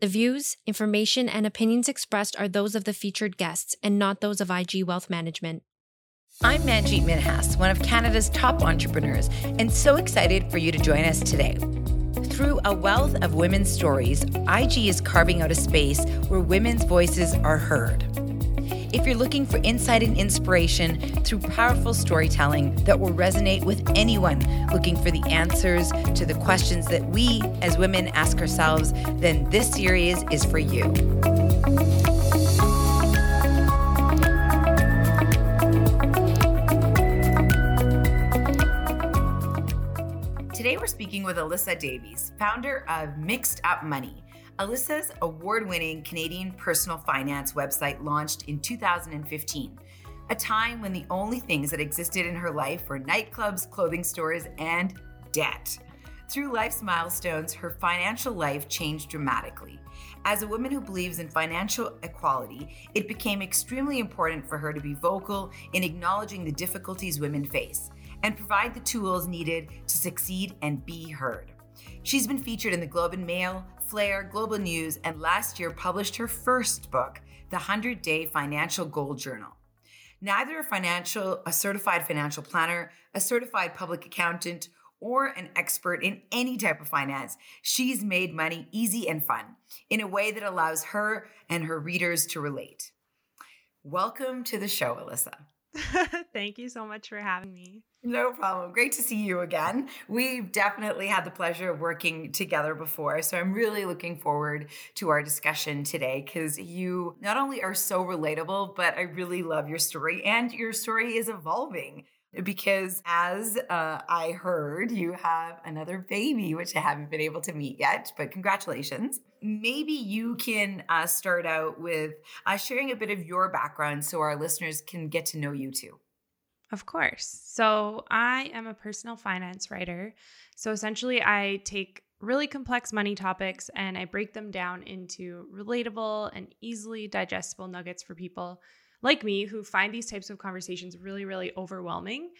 The views, information, and opinions expressed are those of the featured guests and not those of IG Wealth Management. I'm Manjit Minhas, one of Canada's top entrepreneurs, and so excited for you to join us today. Through a wealth of women's stories, IG is carving out a space where women's voices are heard. If you're looking for insight and inspiration through powerful storytelling that will resonate with anyone looking for the answers to the questions that we as women ask ourselves, then this series is for you. Today we're speaking with Alyssa Davies, founder of Mixed Up Money Alyssa's award winning Canadian personal finance website launched in 2015, a time when the only things that existed in her life were nightclubs, clothing stores, and debt. Through life's milestones, her financial life changed dramatically. As a woman who believes in financial equality, it became extremely important for her to be vocal in acknowledging the difficulties women face and provide the tools needed to succeed and be heard. She's been featured in the Globe and Mail, FLARE, Global News, and last year published her first book, The 100 Day Financial Goal Journal. Neither a financial, a certified financial planner, a certified public accountant, or an expert in any type of finance, she's made money easy and fun in a way that allows her and her readers to relate. Welcome to the show, Alyssa. Thank you so much for having me. No problem. Great to see you again. We've definitely had the pleasure of working together before. So I'm really looking forward to our discussion today because you not only are so relatable, but I really love your story and your story is evolving because as uh, I heard, you have another baby, which I haven't been able to meet yet, but congratulations. Maybe you can uh, start out with uh, sharing a bit of your background so our listeners can get to know you too. Of course. So, I am a personal finance writer. So, essentially, I take really complex money topics and I break them down into relatable and easily digestible nuggets for people like me who find these types of conversations really, really overwhelming.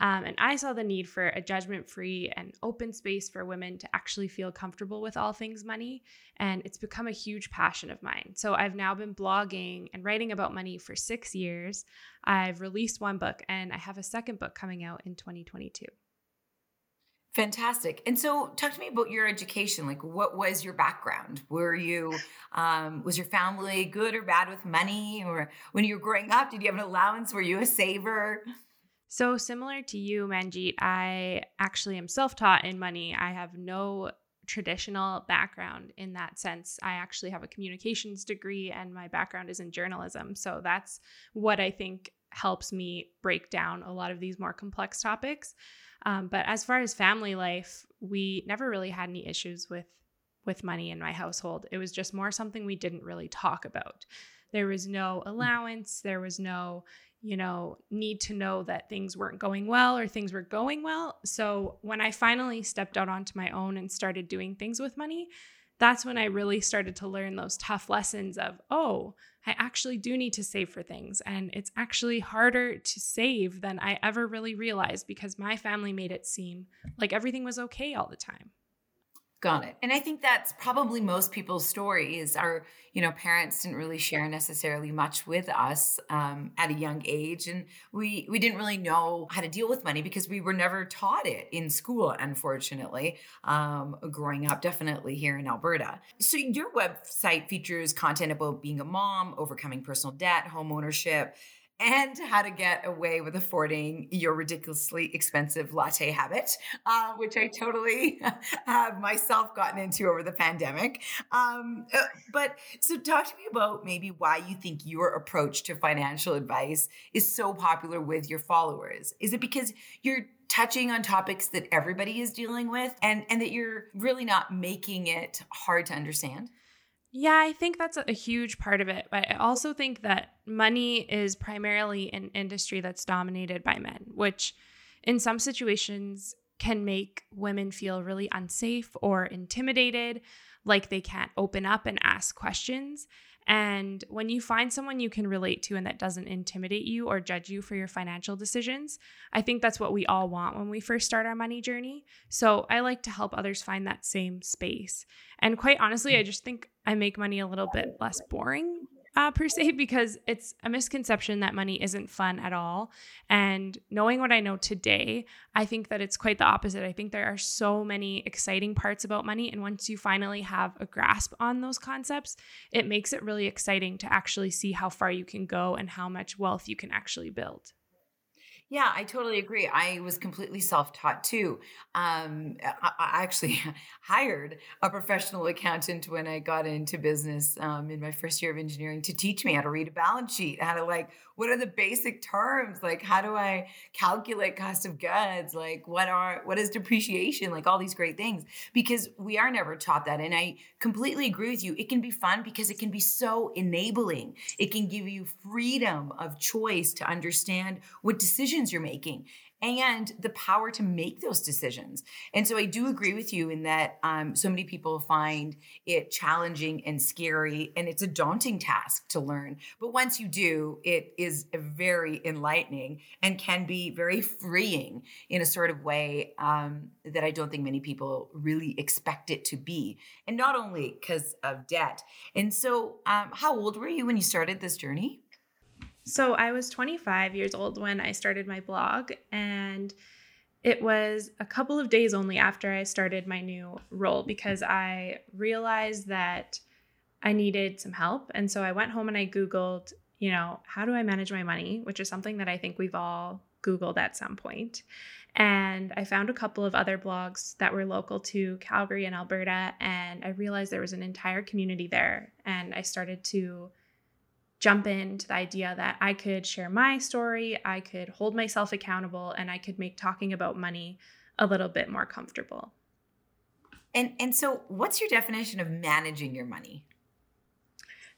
Um, and I saw the need for a judgment free and open space for women to actually feel comfortable with all things money. And it's become a huge passion of mine. So I've now been blogging and writing about money for six years. I've released one book and I have a second book coming out in 2022. Fantastic. And so talk to me about your education. Like what was your background? Were you um was your family good or bad with money or when you were growing up did you have an allowance? Were you a saver? So similar to you, Manjit, I actually am self-taught in money. I have no traditional background in that sense. I actually have a communications degree and my background is in journalism. So that's what I think helps me break down a lot of these more complex topics. Um, but as far as family life, we never really had any issues with with money in my household. It was just more something we didn't really talk about. There was no allowance. There was no, you know, need to know that things weren't going well or things were going well. So when I finally stepped out onto my own and started doing things with money, that's when I really started to learn those tough lessons of, oh, I actually do need to save for things. And it's actually harder to save than I ever really realized because my family made it seem like everything was okay all the time. Got it. And I think that's probably most people's stories. Our, you know, parents didn't really share necessarily much with us um, at a young age, and we we didn't really know how to deal with money because we were never taught it in school. Unfortunately, um, growing up, definitely here in Alberta. So your website features content about being a mom, overcoming personal debt, home ownership and how to get away with affording your ridiculously expensive latte habit, uh, which I totally have myself gotten into over the pandemic. Um, uh, but so, talk to me about maybe why you think your approach to financial advice is so popular with your followers. Is it because you're touching on topics that everybody is dealing with and, and that you're really not making it hard to understand? Yeah, I think that's a huge part of it. But I also think that money is primarily an industry that's dominated by men, which in some situations can make women feel really unsafe or intimidated, like they can't open up and ask questions. And when you find someone you can relate to and that doesn't intimidate you or judge you for your financial decisions, I think that's what we all want when we first start our money journey. So I like to help others find that same space. And quite honestly, I just think I make money a little bit less boring uh, per se because it's a misconception that money isn't fun at all. And knowing what I know today, I think that it's quite the opposite. I think there are so many exciting parts about money. And once you finally have a grasp on those concepts, it makes it really exciting to actually see how far you can go and how much wealth you can actually build. Yeah, I totally agree. I was completely self taught too. Um, I, I, actually hired a professional accountant when I got into business um, in my first year of engineering to teach me how to read a balance sheet, how to like what are the basic terms like how do i calculate cost of goods like what are what is depreciation like all these great things because we are never taught that and i completely agree with you it can be fun because it can be so enabling it can give you freedom of choice to understand what decisions you're making and the power to make those decisions. And so I do agree with you in that um, so many people find it challenging and scary, and it's a daunting task to learn. But once you do, it is very enlightening and can be very freeing in a sort of way um, that I don't think many people really expect it to be. And not only because of debt. And so, um, how old were you when you started this journey? So I was 25 years old when I started my blog, and it was a couple of days only after I started my new role because I realized that I needed some help. And so I went home and I Googled, you know, how do I manage my money, which is something that I think we've all Googled at some point. And I found a couple of other blogs that were local to Calgary and Alberta. And I realized there was an entire community there. And I started to jump into the idea that I could share my story, I could hold myself accountable, and I could make talking about money a little bit more comfortable. And and so what's your definition of managing your money?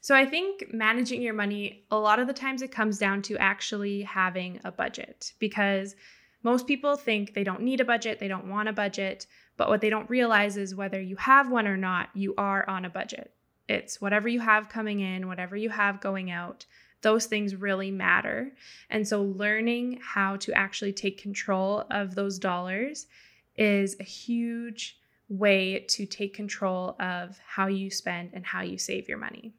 So I think managing your money a lot of the times it comes down to actually having a budget because most people think they don't need a budget, they don't want a budget, but what they don't realize is whether you have one or not, you are on a budget. It's whatever you have coming in, whatever you have going out. Those things really matter. And so, learning how to actually take control of those dollars is a huge way to take control of how you spend and how you save your money.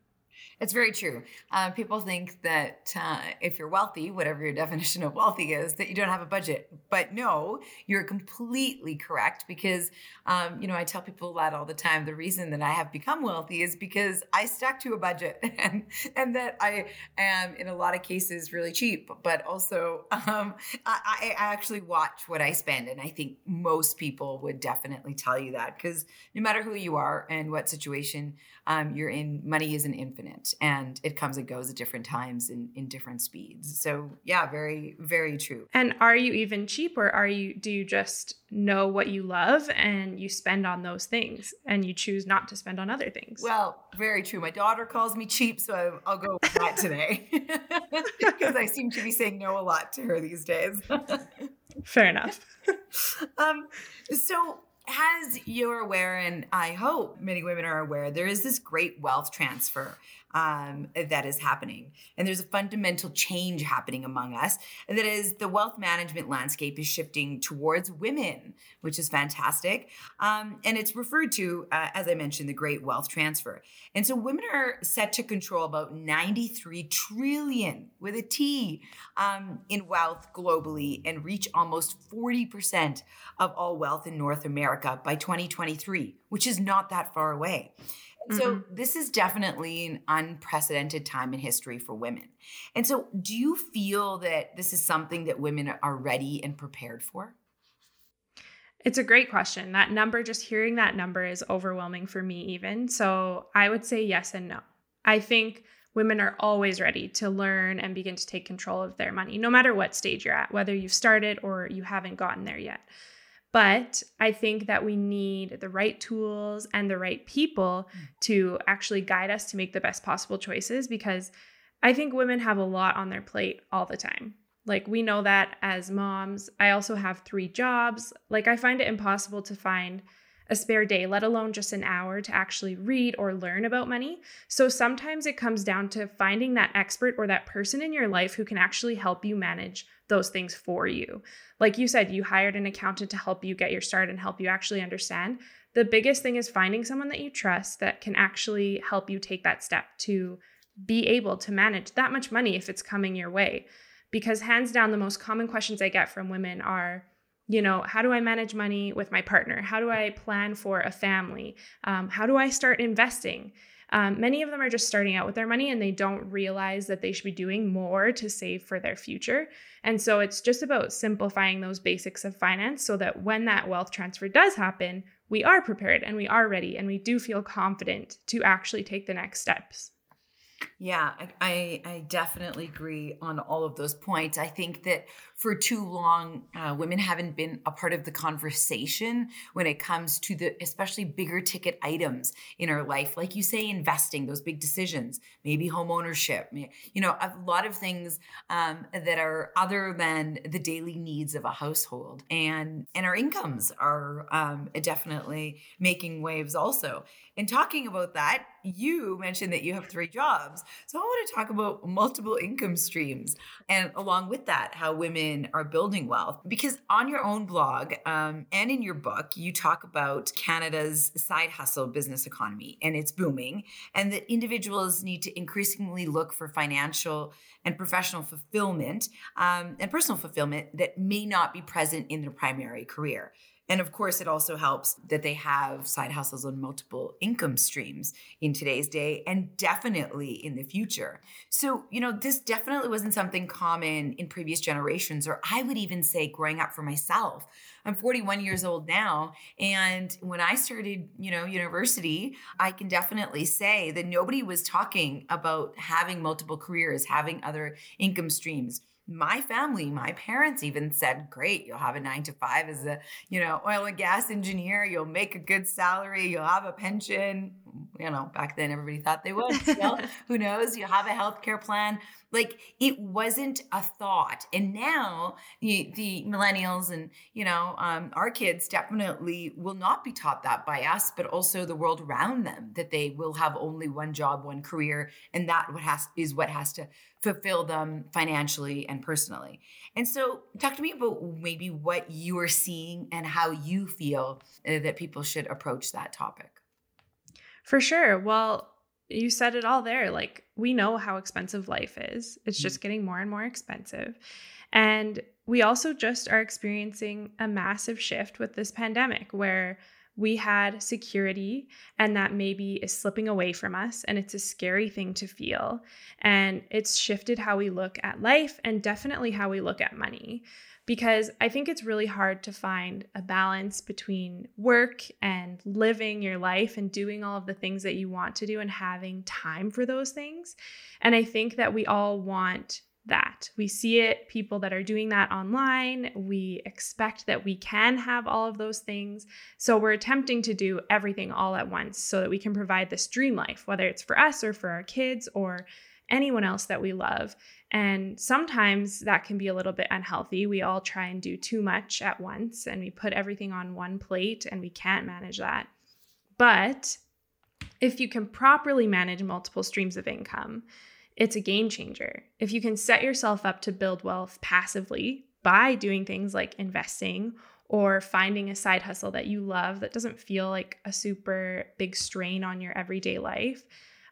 It's very true. Uh, people think that uh, if you're wealthy, whatever your definition of wealthy is, that you don't have a budget. But no, you're completely correct because, um, you know, I tell people that all the time. The reason that I have become wealthy is because I stuck to a budget and, and that I am, in a lot of cases, really cheap. But also, um, I, I actually watch what I spend. And I think most people would definitely tell you that because no matter who you are and what situation um, you're in, money isn't infinite and it comes and goes at different times in, in different speeds. So yeah, very, very true. And are you even cheap or are you do you just know what you love and you spend on those things and you choose not to spend on other things? Well, very true. My daughter calls me cheap, so I'll go with that today. because I seem to be saying no a lot to her these days. Fair enough. um, so as you're aware, and I hope many women are aware, there is this great wealth transfer um, that is happening. And there's a fundamental change happening among us. And that is the wealth management landscape is shifting towards women, which is fantastic. Um, and it's referred to, uh, as I mentioned, the great wealth transfer. And so women are set to control about 93 trillion with a T um, in wealth globally and reach almost 40% of all wealth in North America by 2023, which is not that far away. So mm-hmm. this is definitely an unprecedented time in history for women. And so do you feel that this is something that women are ready and prepared for? It's a great question. That number, just hearing that number is overwhelming for me, even. So I would say yes and no. I think women are always ready to learn and begin to take control of their money, no matter what stage you're at, whether you've started or you haven't gotten there yet. But I think that we need the right tools and the right people to actually guide us to make the best possible choices because I think women have a lot on their plate all the time. Like, we know that as moms. I also have three jobs. Like, I find it impossible to find a spare day, let alone just an hour to actually read or learn about money. So sometimes it comes down to finding that expert or that person in your life who can actually help you manage those things for you. Like you said, you hired an accountant to help you get your start and help you actually understand. The biggest thing is finding someone that you trust that can actually help you take that step to be able to manage that much money if it's coming your way. Because hands down, the most common questions I get from women are, you know, how do I manage money with my partner? How do I plan for a family? Um, how do I start investing? Um, many of them are just starting out with their money and they don't realize that they should be doing more to save for their future. And so it's just about simplifying those basics of finance so that when that wealth transfer does happen, we are prepared and we are ready and we do feel confident to actually take the next steps. Yeah, I, I, I definitely agree on all of those points. I think that for too long, uh, women haven't been a part of the conversation when it comes to the especially bigger ticket items in our life. Like you say, investing, those big decisions, maybe home ownership, you know, a lot of things um, that are other than the daily needs of a household. And, and our incomes are um, definitely making waves also. And talking about that, you mentioned that you have three jobs. So I want to talk about multiple income streams. And along with that, how women are building wealth. Because on your own blog um, and in your book, you talk about Canada's side hustle business economy and it's booming, and that individuals need to increasingly look for financial and professional fulfillment um, and personal fulfillment that may not be present in their primary career. And of course, it also helps that they have side hustles on multiple income streams in today's day and definitely in the future. So, you know, this definitely wasn't something common in previous generations, or I would even say growing up for myself. I'm 41 years old now. And when I started, you know, university, I can definitely say that nobody was talking about having multiple careers, having other income streams my family, my parents even said, great, you'll have a nine to five as a, you know, oil and gas engineer. You'll make a good salary. You'll have a pension. You know, back then everybody thought they would. Know, who knows? You'll have a healthcare plan. Like it wasn't a thought. And now the, the millennials and, you know, um, our kids definitely will not be taught that by us, but also the world around them that they will have only one job, one career. And that what has is what has to fulfill them financially and personally. And so, talk to me about maybe what you are seeing and how you feel uh, that people should approach that topic. For sure. Well, you said it all there. Like, we know how expensive life is, it's just mm. getting more and more expensive. And we also just are experiencing a massive shift with this pandemic where we had security and that maybe is slipping away from us and it's a scary thing to feel. And it's shifted how we look at life and definitely how we look at money. Because i think it's really hard to find a balance between work and living your life and doing all of the things that you want to do and having time for those things. And i think that we all want that. We see it, people that are doing that online. We expect that we can have all of those things. So we're attempting to do everything all at once so that we can provide this dream life, whether it's for us or for our kids or anyone else that we love. And sometimes that can be a little bit unhealthy. We all try and do too much at once and we put everything on one plate and we can't manage that. But if you can properly manage multiple streams of income, it's a game changer. If you can set yourself up to build wealth passively by doing things like investing or finding a side hustle that you love that doesn't feel like a super big strain on your everyday life,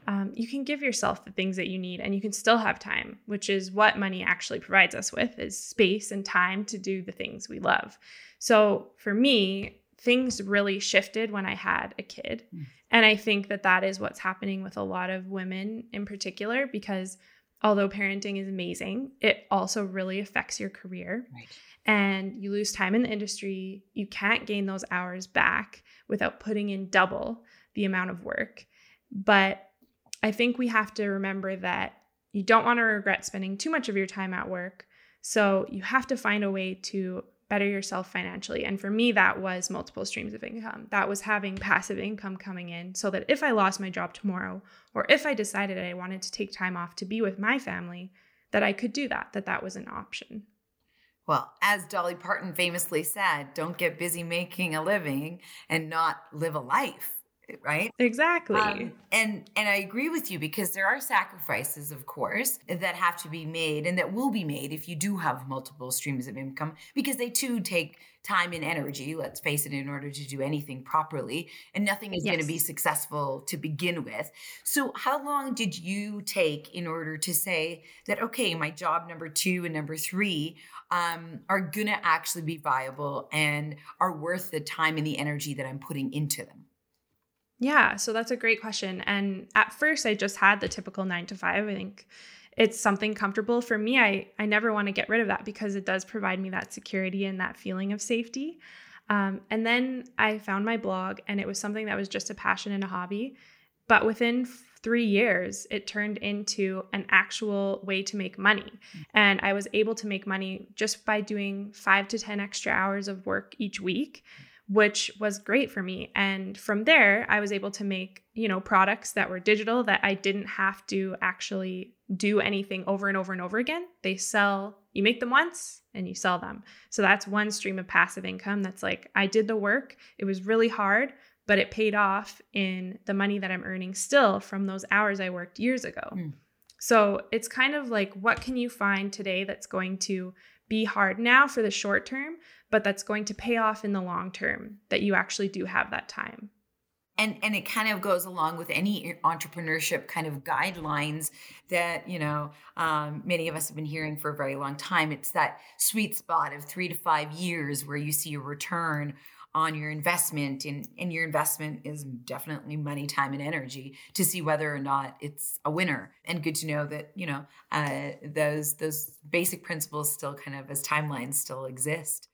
um, you can give yourself the things that you need and you can still have time, which is what money actually provides us with is space and time to do the things we love. So for me, things really shifted when I had a kid. Mm. And I think that that is what's happening with a lot of women in particular, because although parenting is amazing, it also really affects your career. Right. And you lose time in the industry. You can't gain those hours back without putting in double the amount of work. But I think we have to remember that you don't want to regret spending too much of your time at work. So you have to find a way to better yourself financially. And for me, that was multiple streams of income. That was having passive income coming in so that if I lost my job tomorrow, or if I decided I wanted to take time off to be with my family, that I could do that, that that was an option. Well, as Dolly Parton famously said, don't get busy making a living and not live a life right? Exactly. Um, and and i agree with you because there are sacrifices of course that have to be made and that will be made if you do have multiple streams of income because they too take time and energy let's face it in order to do anything properly and nothing is yes. going to be successful to begin with. So how long did you take in order to say that okay my job number two and number three um, are going to actually be viable and are worth the time and the energy that i'm putting into them yeah, so that's a great question. And at first, I just had the typical nine to five. I think it's something comfortable for me. I, I never want to get rid of that because it does provide me that security and that feeling of safety. Um, and then I found my blog, and it was something that was just a passion and a hobby. But within three years, it turned into an actual way to make money. Mm. And I was able to make money just by doing five to 10 extra hours of work each week which was great for me. And from there, I was able to make, you know, products that were digital that I didn't have to actually do anything over and over and over again. They sell, you make them once and you sell them. So that's one stream of passive income that's like, I did the work, it was really hard, but it paid off in the money that I'm earning still from those hours I worked years ago. Mm. So it's kind of like, what can you find today that's going to be hard now for the short term, but that's going to pay off in the long term that you actually do have that time. And and it kind of goes along with any entrepreneurship kind of guidelines that you know um, many of us have been hearing for a very long time. It's that sweet spot of three to five years where you see a return on your investment and, and your investment is definitely money time and energy to see whether or not it's a winner. And good to know that you know uh, those those basic principles still kind of as timelines still exist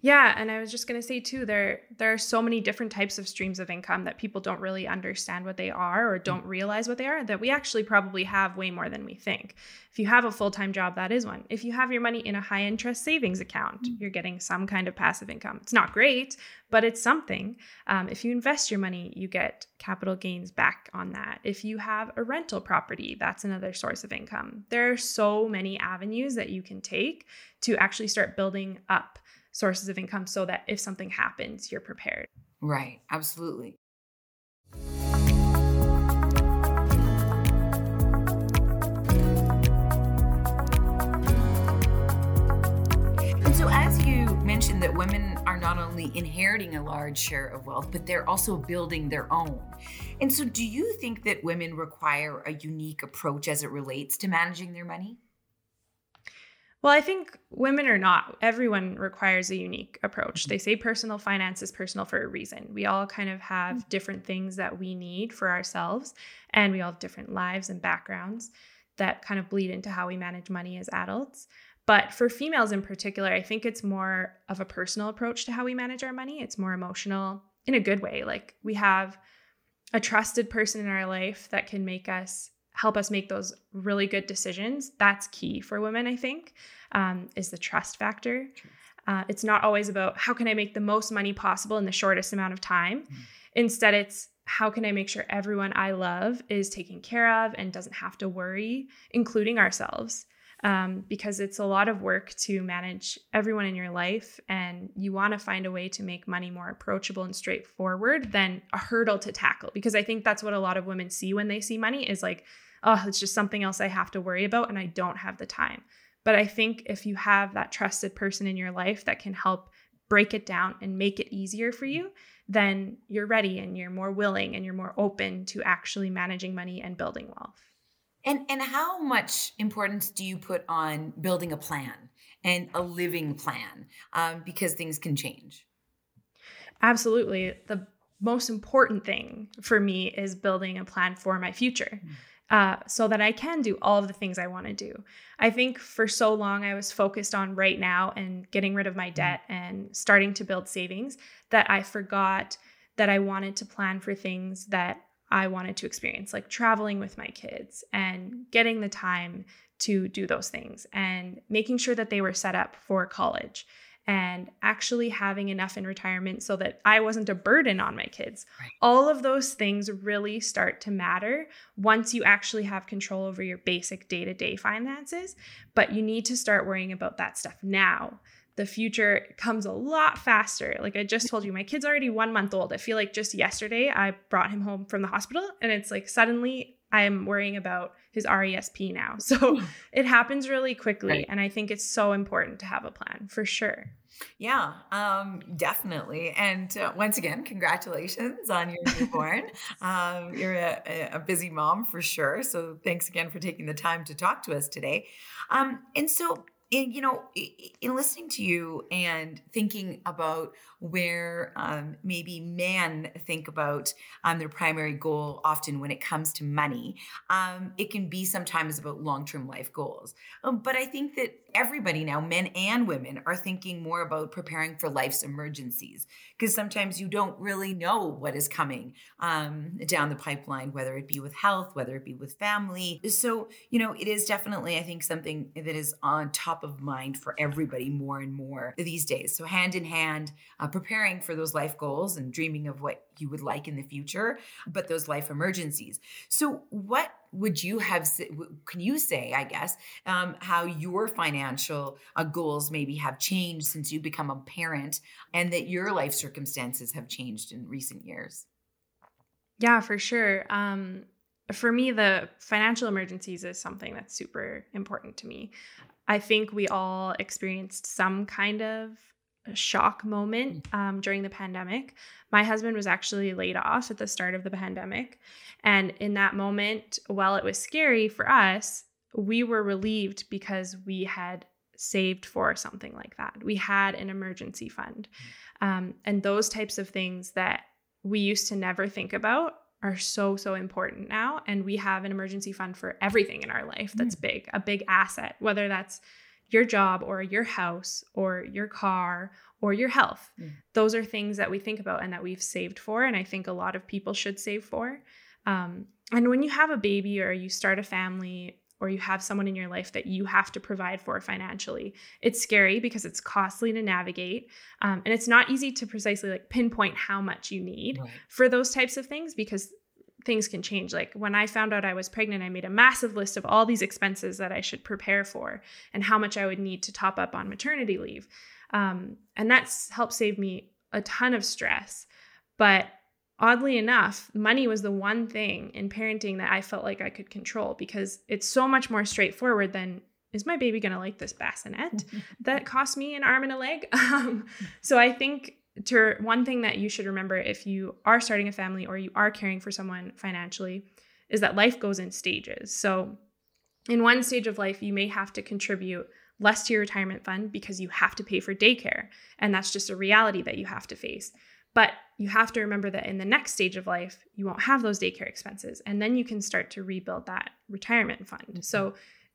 yeah, and I was just going to say too there there are so many different types of streams of income that people don't really understand what they are or don't realize what they are that we actually probably have way more than we think. If you have a full-time job, that is one. If you have your money in a high interest savings account, mm. you're getting some kind of passive income. It's not great, but it's something. Um, if you invest your money, you get capital gains back on that. If you have a rental property, that's another source of income. There are so many avenues that you can take to actually start building up sources of income so that if something happens, you're prepared. Right, absolutely. And so, as you mentioned, that women are not only inheriting a large share of wealth, but they're also building their own. And so, do you think that women require a unique approach as it relates to managing their money? Well, I think women or not, everyone requires a unique approach. They say personal finance is personal for a reason. We all kind of have mm-hmm. different things that we need for ourselves, and we all have different lives and backgrounds that kind of bleed into how we manage money as adults. But for females in particular, I think it's more of a personal approach to how we manage our money. It's more emotional in a good way. Like we have a trusted person in our life that can make us help us make those really good decisions. That's key for women, I think, um, is the trust factor. Uh, it's not always about how can I make the most money possible in the shortest amount of time. Mm. Instead, it's how can I make sure everyone I love is taken care of and doesn't have to worry, including ourselves. Um, because it's a lot of work to manage everyone in your life, and you want to find a way to make money more approachable and straightforward than a hurdle to tackle. Because I think that's what a lot of women see when they see money is like, oh, it's just something else I have to worry about and I don't have the time. But I think if you have that trusted person in your life that can help break it down and make it easier for you, then you're ready and you're more willing and you're more open to actually managing money and building wealth. And and how much importance do you put on building a plan and a living plan um, because things can change? Absolutely. The most important thing for me is building a plan for my future. Uh, so that I can do all of the things I want to do. I think for so long I was focused on right now and getting rid of my mm. debt and starting to build savings that I forgot that I wanted to plan for things that I wanted to experience, like traveling with my kids and getting the time to do those things and making sure that they were set up for college and actually having enough in retirement so that I wasn't a burden on my kids. Right. All of those things really start to matter once you actually have control over your basic day to day finances. But you need to start worrying about that stuff now. The future comes a lot faster. Like I just told you, my kid's already one month old. I feel like just yesterday I brought him home from the hospital and it's like suddenly I'm worrying about his RESP now. So it happens really quickly. Right. And I think it's so important to have a plan for sure. Yeah, um, definitely. And uh, once again, congratulations on your newborn. um, you're a, a, busy mom for sure. So thanks again for taking the time to talk to us today. Um, and so, in, you know, in listening to you and thinking about where um, maybe men think about um, their primary goal often when it comes to money, um, it can be sometimes about long term life goals. Um, but I think that everybody now, men and women, are thinking more about preparing for life's emergencies because sometimes you don't really know what is coming um, down the pipeline, whether it be with health, whether it be with family. So, you know, it is definitely, I think, something that is on top of mind for everybody more and more these days. So, hand in hand, uh, preparing for those life goals and dreaming of what you would like in the future, but those life emergencies. So, what would you have can you say i guess um, how your financial uh, goals maybe have changed since you become a parent and that your life circumstances have changed in recent years yeah for sure um, for me the financial emergencies is something that's super important to me i think we all experienced some kind of shock moment mm. um, during the pandemic. My husband was actually laid off at the start of the pandemic. And in that moment, while it was scary for us, we were relieved because we had saved for something like that. We had an emergency fund. Mm. Um, and those types of things that we used to never think about are so, so important now. And we have an emergency fund for everything in our life that's mm. big, a big asset, whether that's your job or your house or your car or your health. Mm. Those are things that we think about and that we've saved for. And I think a lot of people should save for. Um, and when you have a baby or you start a family or you have someone in your life that you have to provide for financially, it's scary because it's costly to navigate. Um, and it's not easy to precisely like pinpoint how much you need right. for those types of things because things can change. Like when I found out I was pregnant, I made a massive list of all these expenses that I should prepare for and how much I would need to top up on maternity leave. Um, and that's helped save me a ton of stress. But oddly enough, money was the one thing in parenting that I felt like I could control because it's so much more straightforward than is my baby going to like this bassinet that cost me an arm and a leg? Um, so I think to one thing that you should remember if you are starting a family or you are caring for someone financially is that life goes in stages. So in one stage of life, you may have to contribute less to your retirement fund because you have to pay for daycare. And that's just a reality that you have to face. But you have to remember that in the next stage of life, you won't have those daycare expenses. And then you can start to rebuild that retirement fund. Mm-hmm. So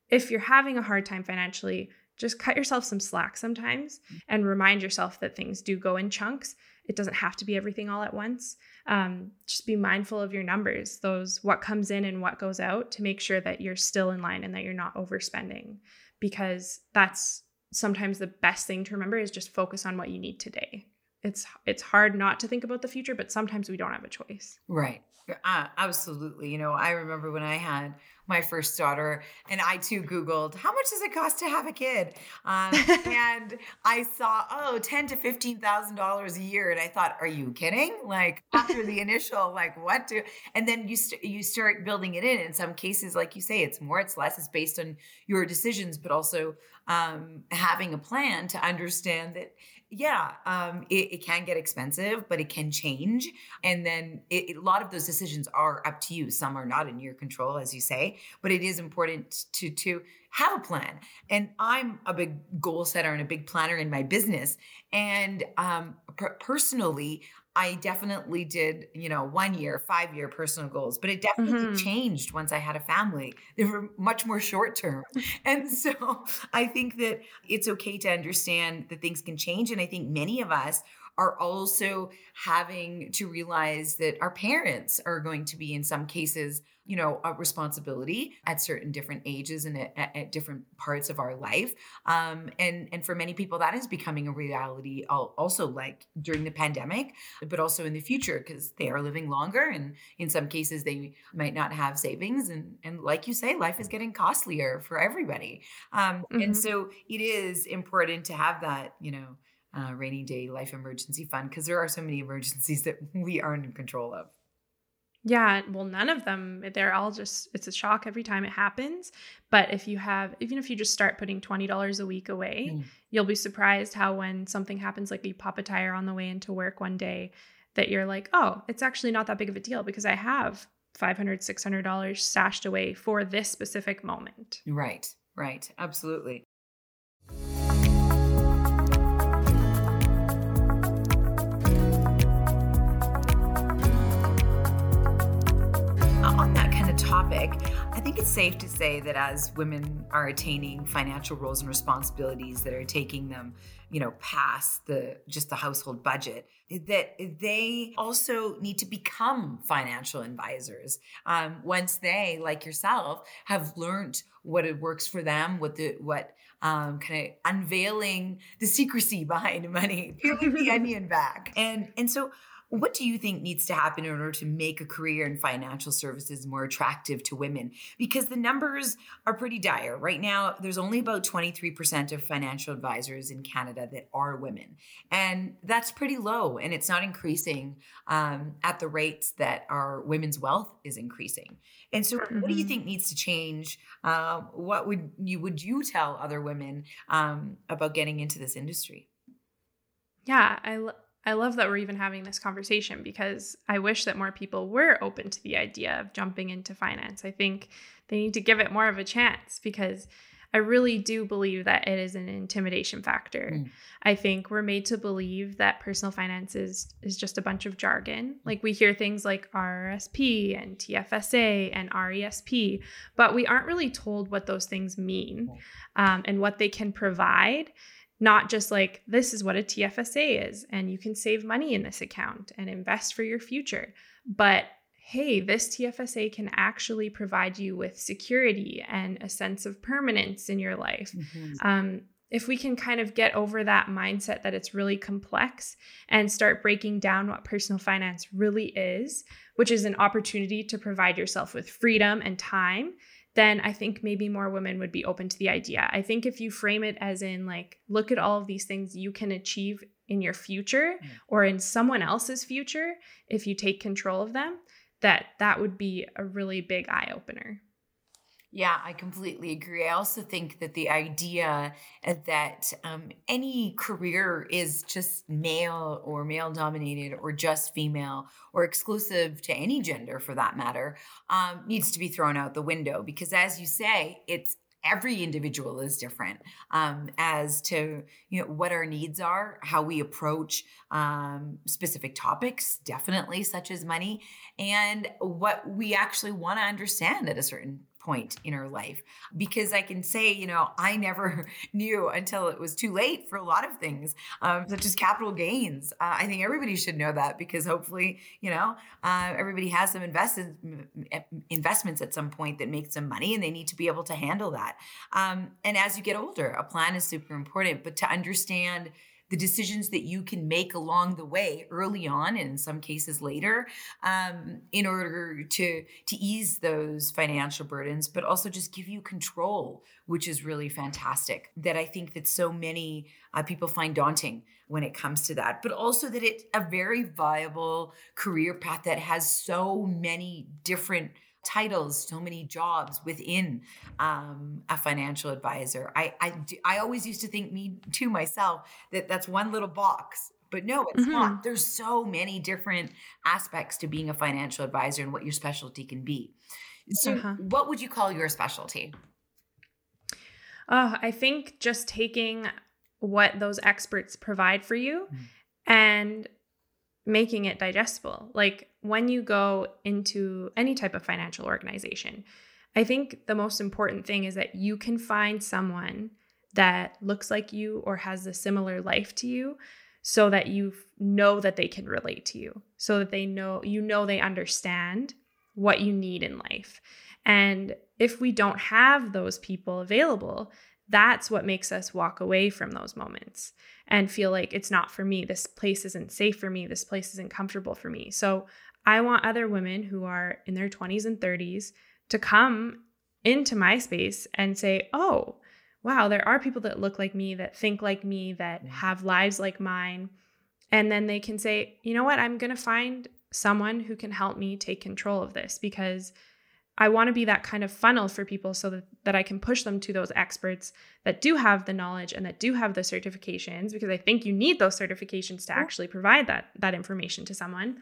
if you're having a hard time financially, just cut yourself some slack sometimes mm-hmm. and remind yourself that things do go in chunks. It doesn't have to be everything all at once. Um, just be mindful of your numbers, those what comes in and what goes out to make sure that you're still in line and that you're not overspending because that's sometimes the best thing to remember is just focus on what you need today. It's it's hard not to think about the future, but sometimes we don't have a choice. Right. Uh, absolutely. You know, I remember when I had my first daughter, and I too Googled how much does it cost to have a kid, um, and I saw oh ten to fifteen thousand dollars a year, and I thought, are you kidding? Like after the initial, like what do? And then you st- you start building it in. In some cases, like you say, it's more, it's less. It's based on your decisions, but also um, having a plan to understand that yeah, um, it, it, can get expensive, but it can change. And then it, it, a lot of those decisions are up to you. Some are not in your control, as you say, but it is important to to have a plan. And I'm a big goal setter and a big planner in my business. And um, per- personally, I definitely did, you know, one year, five year personal goals, but it definitely mm-hmm. changed once I had a family. They were much more short term. and so I think that it's okay to understand that things can change. And I think many of us are also having to realize that our parents are going to be, in some cases, you know, a responsibility at certain different ages and at, at different parts of our life. Um, and and for many people, that is becoming a reality. Also, like during the pandemic, but also in the future because they are living longer, and in some cases, they might not have savings. And and like you say, life is getting costlier for everybody. Um, mm-hmm. And so it is important to have that, you know. Uh, rainy day life emergency fund because there are so many emergencies that we aren't in control of. Yeah, well, none of them, they're all just, it's a shock every time it happens. But if you have, even if you just start putting $20 a week away, mm. you'll be surprised how when something happens, like you pop a tire on the way into work one day, that you're like, oh, it's actually not that big of a deal because I have $500, $600 stashed away for this specific moment. Right, right. Absolutely. Topic, I think it's safe to say that as women are attaining financial roles and responsibilities that are taking them, you know, past the just the household budget, that they also need to become financial advisors. Um, once they, like yourself, have learned what it works for them, what the what um, kind of unveiling the secrecy behind money, peeling the onion back, and and so what do you think needs to happen in order to make a career in financial services more attractive to women? Because the numbers are pretty dire. Right now, there's only about 23% of financial advisors in Canada that are women. And that's pretty low. And it's not increasing um, at the rates that our women's wealth is increasing. And so, mm-hmm. what do you mm-hmm. think needs to change? Uh, what would you would you tell other women um, about getting into this industry? Yeah, I, I love that we're even having this conversation because I wish that more people were open to the idea of jumping into finance. I think they need to give it more of a chance because I really do believe that it is an intimidation factor. Mm. I think we're made to believe that personal finance is, is just a bunch of jargon. Like we hear things like RRSP and TFSA and RESP, but we aren't really told what those things mean um, and what they can provide not just like this is what a TFSA is and you can save money in this account and invest for your future, but hey, this TFSA can actually provide you with security and a sense of permanence in your life. Mm-hmm. Um, if we can kind of get over that mindset that it's really complex and start breaking down what personal finance really is, which is an opportunity to provide yourself with freedom and time then I think maybe more women would be open to the idea. I think if you frame it as in like, look at all of these things you can achieve in your future mm. or in someone else's future if you take control of them, that that would be a really big eye opener. Yeah, I completely agree. I also think that the idea that um, any career is just male or male dominated or just female or exclusive to any gender for that matter um, needs to be thrown out the window because, as you say, it's every individual is different um, as to you know what our needs are how we approach um, specific topics definitely such as money and what we actually want to understand at a certain point in her life because I can say, you know, I never knew until it was too late for a lot of things, um, such as capital gains. Uh, I think everybody should know that because hopefully, you know, uh, everybody has some invested, investments at some point that make some money and they need to be able to handle that. Um, and as you get older, a plan is super important, but to understand the decisions that you can make along the way early on and in some cases later um, in order to to ease those financial burdens but also just give you control which is really fantastic that i think that so many uh, people find daunting when it comes to that but also that it's a very viable career path that has so many different titles, so many jobs within um, a financial advisor. I, I, I always used to think me to myself that that's one little box. But no, it's mm-hmm. not. There's so many different aspects to being a financial advisor and what your specialty can be. So, uh-huh. what would you call your specialty? Uh, I think just taking what those experts provide for you mm. and making it digestible. Like when you go into any type of financial organization, I think the most important thing is that you can find someone that looks like you or has a similar life to you so that you know that they can relate to you, so that they know you know they understand what you need in life. And if we don't have those people available, that's what makes us walk away from those moments and feel like it's not for me. This place isn't safe for me. This place isn't comfortable for me. So I want other women who are in their 20s and 30s to come into my space and say, oh, wow, there are people that look like me, that think like me, that have lives like mine. And then they can say, you know what, I'm going to find someone who can help me take control of this because I want to be that kind of funnel for people so that, that I can push them to those experts that do have the knowledge and that do have the certifications because I think you need those certifications to actually provide that that information to someone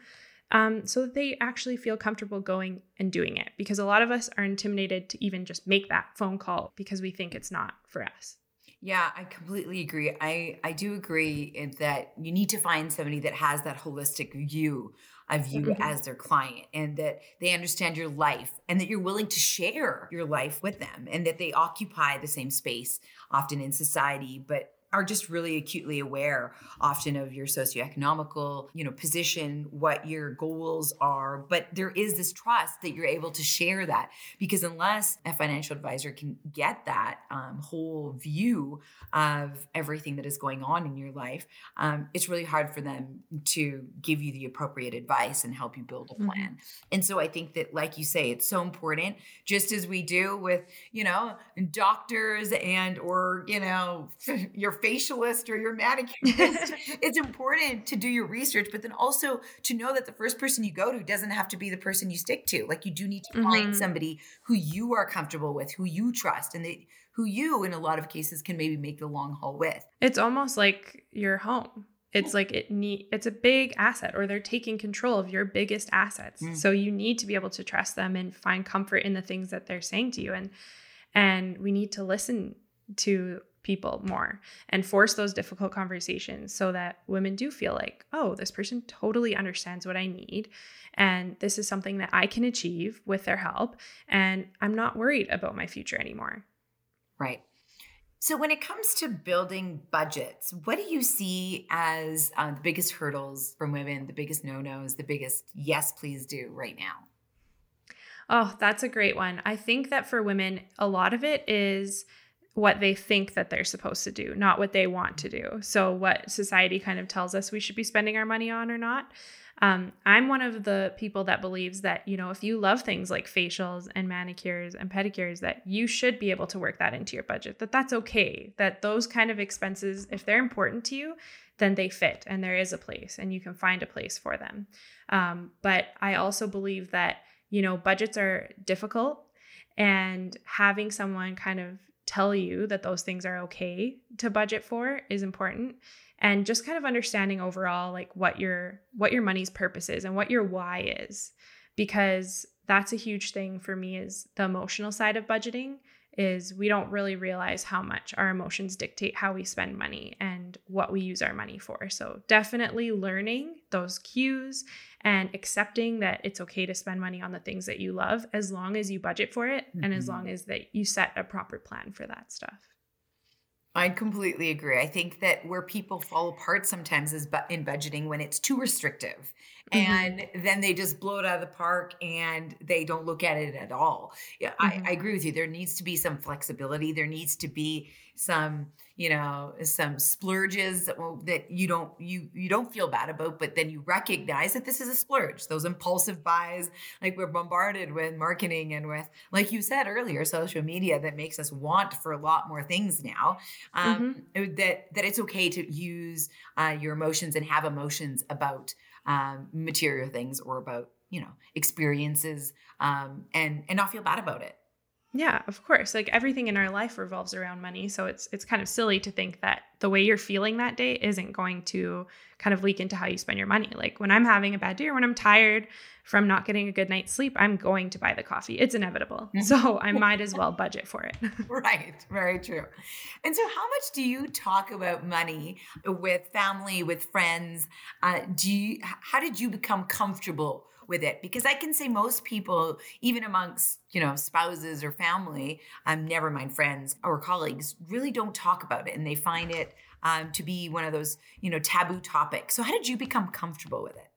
um, so that they actually feel comfortable going and doing it. Because a lot of us are intimidated to even just make that phone call because we think it's not for us. Yeah, I completely agree. I, I do agree that you need to find somebody that has that holistic view of you mm-hmm. as their client and that they understand your life and that you're willing to share your life with them and that they occupy the same space often in society, but are just really acutely aware often of your socioeconomical you know position what your goals are but there is this trust that you're able to share that because unless a financial advisor can get that um, whole view of everything that is going on in your life um, it's really hard for them to give you the appropriate advice and help you build a mm-hmm. plan mm-hmm. and so i think that like you say it's so important just as we do with you know doctors and or you know your facialist or your manicurist, it's important to do your research, but then also to know that the first person you go to doesn't have to be the person you stick to. Like you do need to find mm-hmm. somebody who you are comfortable with, who you trust, and they, who you, in a lot of cases, can maybe make the long haul with. It's almost like your home. It's like it need it's a big asset or they're taking control of your biggest assets. Mm. So you need to be able to trust them and find comfort in the things that they're saying to you and and we need to listen to people more and force those difficult conversations so that women do feel like, oh, this person totally understands what I need. And this is something that I can achieve with their help. And I'm not worried about my future anymore. Right. So, when it comes to building budgets, what do you see as uh, the biggest hurdles from women, the biggest no nos, the biggest yes, please do right now? Oh, that's a great one. I think that for women, a lot of it is what they think that they're supposed to do, not what they want to do. So, what society kind of tells us we should be spending our money on or not. Um, I'm one of the people that believes that, you know, if you love things like facials and manicures and pedicures, that you should be able to work that into your budget, that that's okay, that those kind of expenses, if they're important to you, then they fit and there is a place and you can find a place for them. Um, but I also believe that, you know, budgets are difficult and having someone kind of tell you that those things are okay to budget for is important and just kind of understanding overall like what your what your money's purpose is and what your why is because that's a huge thing for me is the emotional side of budgeting is we don't really realize how much our emotions dictate how we spend money and what we use our money for. So, definitely learning those cues and accepting that it's okay to spend money on the things that you love as long as you budget for it mm-hmm. and as mm-hmm. long as that you set a proper plan for that stuff. I completely agree. I think that where people fall apart sometimes is but in budgeting when it's too restrictive mm-hmm. and then they just blow it out of the park and they don't look at it at all. Yeah, mm-hmm. I, I agree with you. There needs to be some flexibility. There needs to be some you know some splurges that you don't you you don't feel bad about but then you recognize that this is a splurge those impulsive buys like we're bombarded with marketing and with like you said earlier social media that makes us want for a lot more things now um, mm-hmm. that that it's okay to use uh, your emotions and have emotions about um, material things or about you know experiences um, and and not feel bad about it yeah, of course. Like everything in our life revolves around money, so it's it's kind of silly to think that the way you're feeling that day isn't going to kind of leak into how you spend your money. Like when I'm having a bad day or when I'm tired from not getting a good night's sleep, I'm going to buy the coffee. It's inevitable. So I might as well budget for it. right, very true. And so how much do you talk about money with family, with friends? Uh, do you how did you become comfortable with it because I can say most people, even amongst you know spouses or family, um, never mind friends or colleagues, really don't talk about it, and they find it um, to be one of those, you know, taboo topics. So how did you become comfortable with it?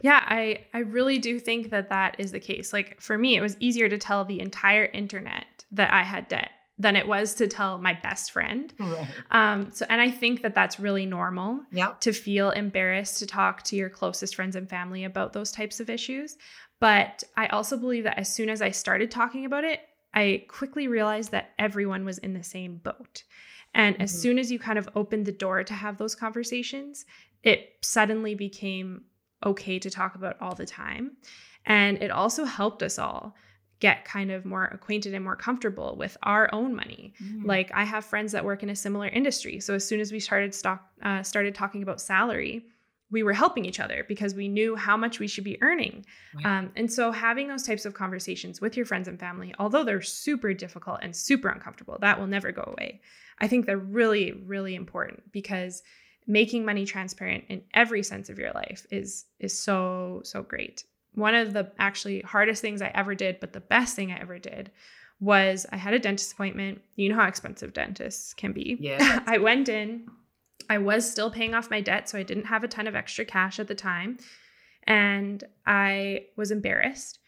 Yeah, I I really do think that that is the case. Like for me, it was easier to tell the entire internet that I had debt than it was to tell my best friend. Right. Um, so, and I think that that's really normal yep. to feel embarrassed to talk to your closest friends and family about those types of issues. But I also believe that as soon as I started talking about it, I quickly realized that everyone was in the same boat. And mm-hmm. as soon as you kind of opened the door to have those conversations, it suddenly became okay to talk about all the time. And it also helped us all get kind of more acquainted and more comfortable with our own money. Mm. Like I have friends that work in a similar industry, so as soon as we started stock uh, started talking about salary, we were helping each other because we knew how much we should be earning. Um, and so having those types of conversations with your friends and family, although they're super difficult and super uncomfortable, that will never go away. I think they're really, really important because making money transparent in every sense of your life is is so so great one of the actually hardest things I ever did, but the best thing I ever did was I had a dentist appointment. You know how expensive dentists can be. Yeah. I went in. I was still paying off my debt, so I didn't have a ton of extra cash at the time. And I was embarrassed,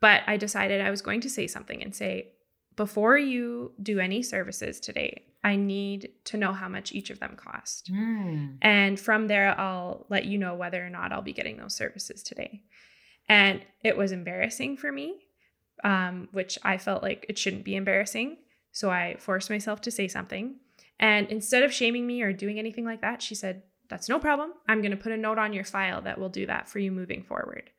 but I decided I was going to say something and say, before you do any services today, I need to know how much each of them cost. Mm. And from there, I'll let you know whether or not I'll be getting those services today. And it was embarrassing for me, um, which I felt like it shouldn't be embarrassing. So I forced myself to say something. And instead of shaming me or doing anything like that, she said, That's no problem. I'm going to put a note on your file that will do that for you moving forward.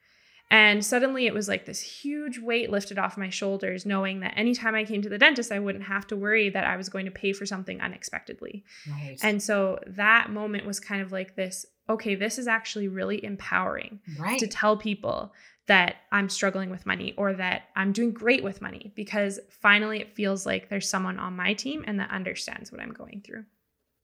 And suddenly it was like this huge weight lifted off my shoulders, knowing that anytime I came to the dentist, I wouldn't have to worry that I was going to pay for something unexpectedly. Nice. And so that moment was kind of like this okay, this is actually really empowering right. to tell people that I'm struggling with money or that I'm doing great with money because finally it feels like there's someone on my team and that understands what I'm going through.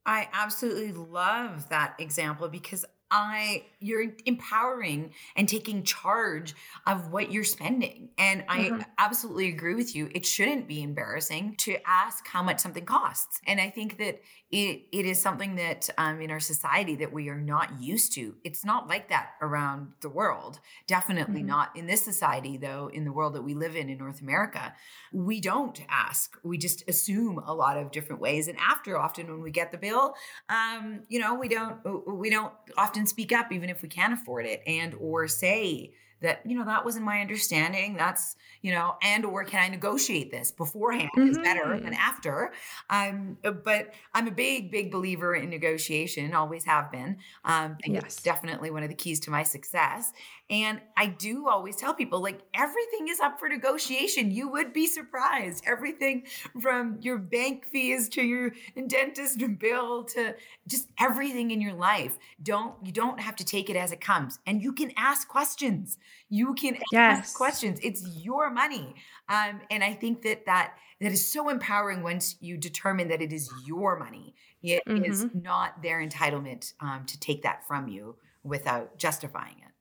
I absolutely love that example because I you're empowering and taking charge of what you're spending. And I mm-hmm. absolutely agree with you. It shouldn't be embarrassing to ask how much something costs. And I think that it it is something that um, in our society that we are not used to. It's not like that around the world. Definitely mm-hmm. not in this society, though. In the world that we live in in North America, we don't ask. We just assume a lot of different ways. And after, often when we get the bill, um, you know, we don't we don't often speak up, even if we can't afford it, and or say that you know that wasn't my understanding. That's you know and or can i negotiate this beforehand mm-hmm. is better than mm-hmm. after um but i'm a big big believer in negotiation always have been um and yes. it's definitely one of the keys to my success and I do always tell people like everything is up for negotiation. You would be surprised. Everything from your bank fees to your dentist bill to just everything in your life. Don't you don't have to take it as it comes. And you can ask questions. You can yes. ask questions. It's your money. Um, and I think that that that is so empowering once you determine that it is your money. It mm-hmm. is not their entitlement um, to take that from you without justifying it.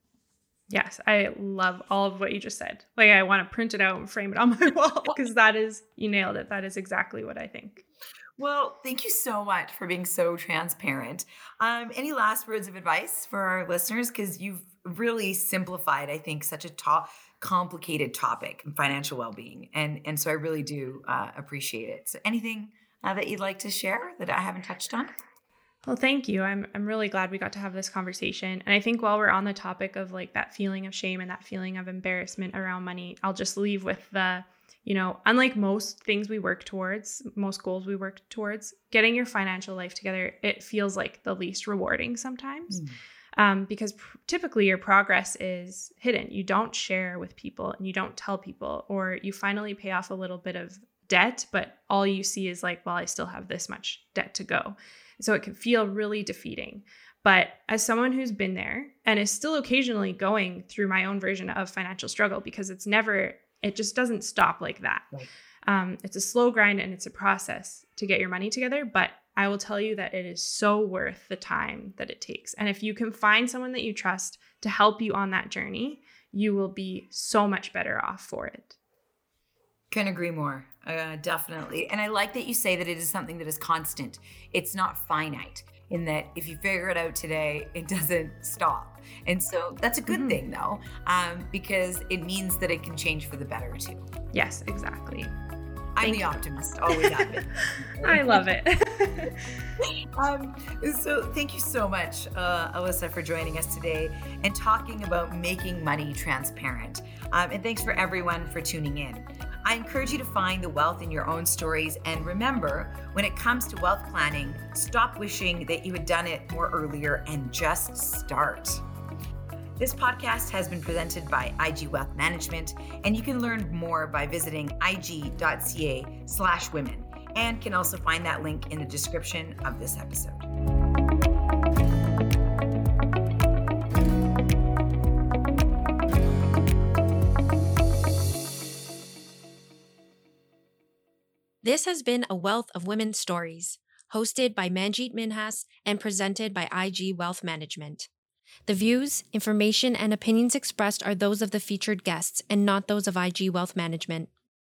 Yes, I love all of what you just said. Like, I want to print it out and frame it on my wall because that is, you nailed it. That is exactly what I think. Well, thank you so much for being so transparent. Um, any last words of advice for our listeners? Because you've really simplified, I think, such a top, complicated topic, financial well-being, and and so I really do uh, appreciate it. So, anything uh, that you'd like to share that I haven't touched on? Well, thank you. I'm I'm really glad we got to have this conversation. And I think while we're on the topic of like that feeling of shame and that feeling of embarrassment around money, I'll just leave with the, you know, unlike most things we work towards, most goals we work towards, getting your financial life together, it feels like the least rewarding sometimes. Mm. Um, because pr- typically your progress is hidden. You don't share with people and you don't tell people, or you finally pay off a little bit of debt, but all you see is like, well, I still have this much debt to go. So it can feel really defeating. But as someone who's been there and is still occasionally going through my own version of financial struggle, because it's never, it just doesn't stop like that. Right. Um, it's a slow grind and it's a process to get your money together. But I will tell you that it is so worth the time that it takes. And if you can find someone that you trust to help you on that journey, you will be so much better off for it. Can agree more. Uh, definitely. And I like that you say that it is something that is constant. It's not finite in that if you figure it out today, it doesn't stop. And so that's a good mm-hmm. thing though, um, because it means that it can change for the better too. Yes, exactly. I'm Thank the optimist, always have been. I love it. um, so, thank you so much, uh, Alyssa, for joining us today and talking about making money transparent. Um, and thanks for everyone for tuning in. I encourage you to find the wealth in your own stories. And remember, when it comes to wealth planning, stop wishing that you had done it more earlier and just start. This podcast has been presented by IG Wealth Management, and you can learn more by visiting ig.ca slash women and can also find that link in the description of this episode. This has been a wealth of women's stories, hosted by Manjit Minhas and presented by IG Wealth Management. The views, information, and opinions expressed are those of the featured guests and not those of IG Wealth Management.